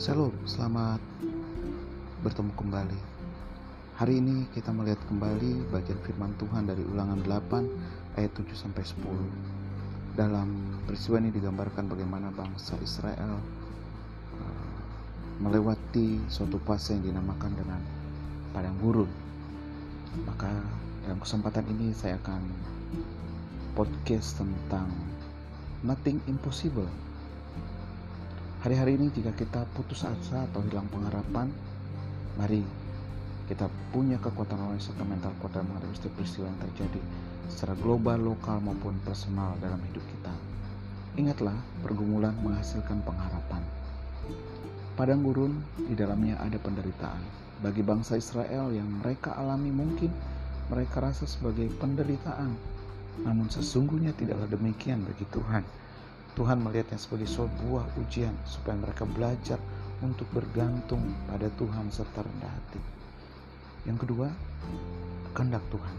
Shalom, selamat bertemu kembali. Hari ini kita melihat kembali bagian firman Tuhan dari Ulangan 8 ayat 7 sampai 10. Dalam peristiwa ini digambarkan bagaimana bangsa Israel uh, melewati suatu fase yang dinamakan dengan padang gurun. Maka dalam kesempatan ini saya akan podcast tentang nothing impossible Hari-hari ini jika kita putus asa atau hilang pengharapan, mari kita punya kekuatan rohani serta mental kuat dalam menghadapi setiap peristiwa yang terjadi secara global, lokal maupun personal dalam hidup kita. Ingatlah, pergumulan menghasilkan pengharapan. Padang gurun di dalamnya ada penderitaan. Bagi bangsa Israel yang mereka alami mungkin mereka rasa sebagai penderitaan. Namun sesungguhnya tidaklah demikian bagi Tuhan Tuhan melihatnya sebagai sebuah ujian supaya mereka belajar untuk bergantung pada Tuhan serta rendah hati. Yang kedua, kehendak Tuhan.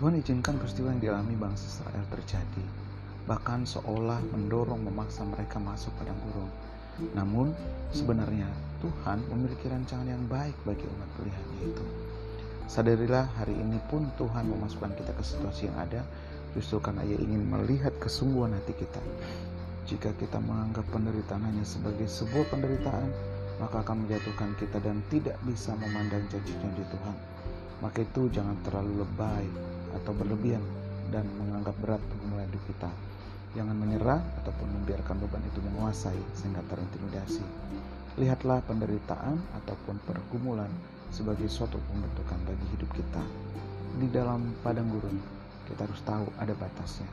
Tuhan izinkan peristiwa yang dialami bangsa Israel terjadi, bahkan seolah mendorong memaksa mereka masuk padang gurun. Namun, sebenarnya Tuhan memiliki rancangan yang baik bagi umat pilihannya itu. Sadarilah hari ini pun Tuhan memasukkan kita ke situasi yang ada Justru karena ia ingin melihat kesungguhan hati kita. Jika kita menganggap penderitaan hanya sebagai sebuah penderitaan, maka akan menjatuhkan kita dan tidak bisa memandang janji-janji Tuhan. Maka itu jangan terlalu lebay atau berlebihan dan menganggap berat pergumulan hidup kita. Jangan menyerah ataupun membiarkan beban itu menguasai sehingga terintimidasi. Lihatlah penderitaan ataupun pergumulan sebagai suatu pembentukan bagi hidup kita. Di dalam padang gurun, kita harus tahu ada batasnya.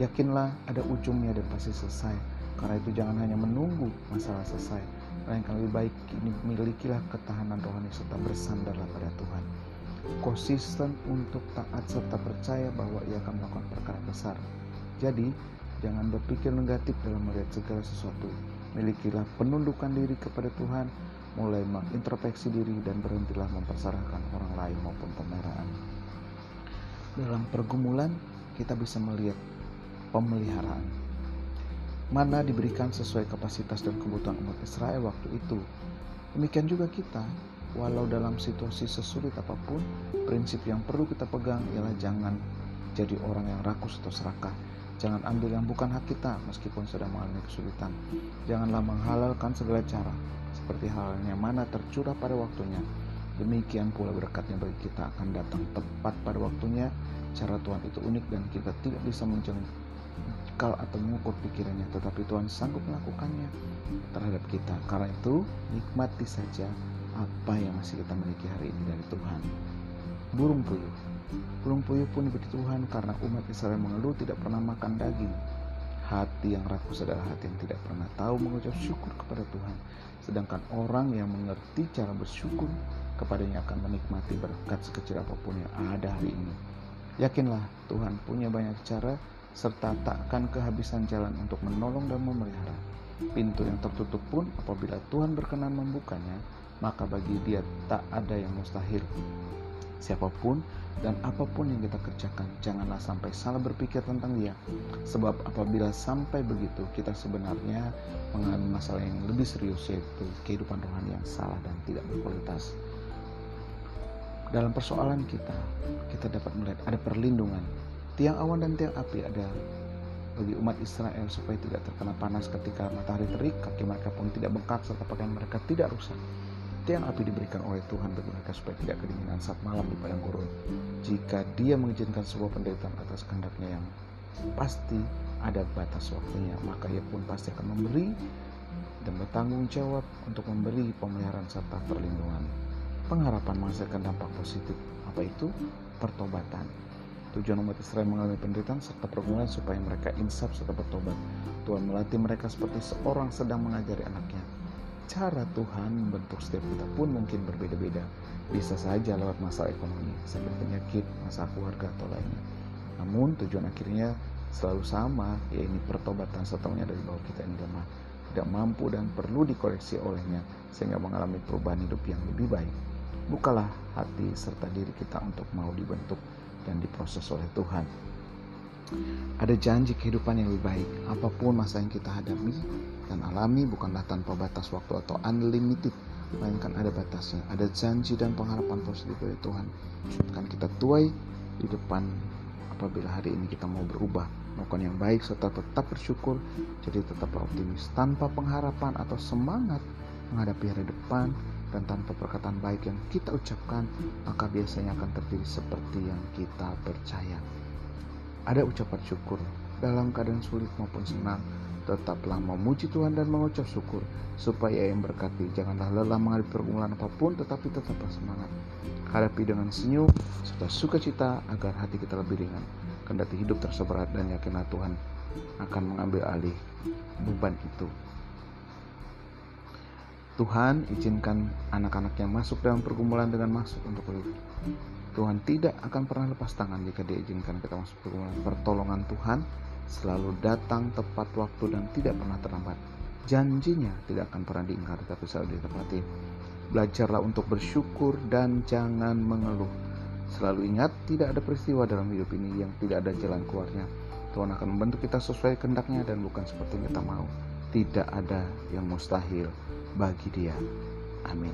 Yakinlah ada ujungnya dan pasti selesai. Karena itu jangan hanya menunggu masalah selesai, melainkan lebih baik ini milikilah ketahanan rohani serta bersandarlah pada Tuhan. Konsisten untuk taat serta percaya bahwa ia akan melakukan perkara besar. Jadi, jangan berpikir negatif dalam melihat segala sesuatu. Milikilah penundukan diri kepada Tuhan, mulai mengintrospeksi diri dan berhentilah mempersalahkan orang lain maupun pemerahan dalam pergumulan kita bisa melihat pemeliharaan. Mana diberikan sesuai kapasitas dan kebutuhan umat Israel waktu itu. Demikian juga kita, walau dalam situasi sesulit apa pun, prinsip yang perlu kita pegang ialah jangan jadi orang yang rakus atau serakah. Jangan ambil yang bukan hak kita meskipun sedang mengalami kesulitan. Janganlah menghalalkan segala cara, seperti halnya mana tercurah pada waktunya, Demikian pula berkatnya bagi kita akan datang tepat pada waktunya. Cara Tuhan itu unik dan kita tidak bisa menjengkal atau mengukur pikirannya. Tetapi Tuhan sanggup melakukannya terhadap kita. Karena itu nikmati saja apa yang masih kita miliki hari ini dari Tuhan. Burung puyuh. Burung puyuh pun diberi Tuhan karena umat Israel mengeluh tidak pernah makan daging. Hati yang rakus adalah hati yang tidak pernah tahu mengucap syukur kepada Tuhan. Sedangkan orang yang mengerti cara bersyukur kepadanya akan menikmati berkat sekecil apa pun yang ada hari ini. Yakinlah Tuhan punya banyak cara serta takkan kehabisan jalan untuk menolong dan memelihara. Pintu yang tertutup pun apabila Tuhan berkenan membukanya, maka bagi dia tak ada yang mustahil. Siapa pun dan apa pun yang kita kerjakan, janganlah sampai salah berpikir tentang dia. Sebab apabila sampai begitu, kita sebenarnya mengalami masalah yang lebih serius yaitu kehidupan rohani yang salah dan tidak berkualitas dalam persoalan kita, kita dapat melihat ada perlindungan. Tiang awan dan tiang api ada bagi umat Israel supaya tidak terkena panas ketika matahari terik, kaki mereka pun tidak bengkak serta pakaian mereka tidak rusak. Tiang api diberikan oleh Tuhan bagi mereka supaya tidak kedinginan saat malam di padang gurun. Jika dia mengizinkan sebuah penderitaan atas kehendaknya yang pasti ada batas waktunya, maka ia pun pasti akan memberi dan bertanggung jawab untuk memberi pemeliharaan serta perlindungan pengharapan menghasilkan dampak positif. Apa itu? Pertobatan. Tujuan umat Israel mengalami penderitaan serta pergumulan supaya mereka insaf serta bertobat. Tuhan melatih mereka seperti seorang sedang mengajari anaknya. Cara Tuhan membentuk setiap kita pun mungkin berbeda-beda. Bisa saja lewat masalah ekonomi, sakit penyakit, masalah keluarga atau lainnya. Namun tujuan akhirnya selalu sama, yaitu pertobatan serta menyadari bahwa kita ini lemah, tidak mampu dan perlu dikoreksi olehnya sehingga mengalami perubahan hidup yang lebih baik. Bukalah hati serta diri kita untuk mau dibentuk dan diproses oleh Tuhan. Ada janji kehidupan yang lebih baik. Apa pun masa yang kita hadapi dan alami bukanlah tanpa batas waktu atau unlimited, melainkan ada batasnya. Ada janji dan pengharapan positif dari Tuhan. Akan kita tuai di depan apabila hari ini kita mau berubah melakukan yang baik serta tetap bersyukur jadi tetaplah optimis tanpa pengharapan atau semangat menghadapi hari depan dan tanpa perkataan baik yang kita ucapkan maka biasanya akan terjadi seperti yang kita percaya. Ada ucapan syukur dalam keadaan sulit maupun senang. Tetaplah memuji Tuhan dan mengucap syukur. Supaya yang berkati janganlah lelah menghadapi pergumulan apa pun tetapi tetaplah semangat. Hadapi dengan senyum serta sukacita agar hati kita lebih ringan. Kendati hidup terasa dan yakinlah Tuhan akan mengambil alih beban itu Tuhan izinkan anak-anak yang masuk dalam pergumulan dengan masuk untuk hidup Tuhan tidak akan pernah lepas tangan jika diizinkan kita masuk pergumulan pertolongan Tuhan selalu datang tepat waktu dan tidak pernah terlambat. Janjinya tidak akan pernah diingkari tapi selalu ditepati. Belajarlah untuk bersyukur dan jangan mengeluh. Selalu ingat tidak ada peristiwa dalam hidup ini yang tidak ada jalan keluarnya. Tuhan akan membentuk kita sesuai kehendaknya dan bukan seperti yang kita mau. Tidak ada yang mustahil bagi dia. Amin.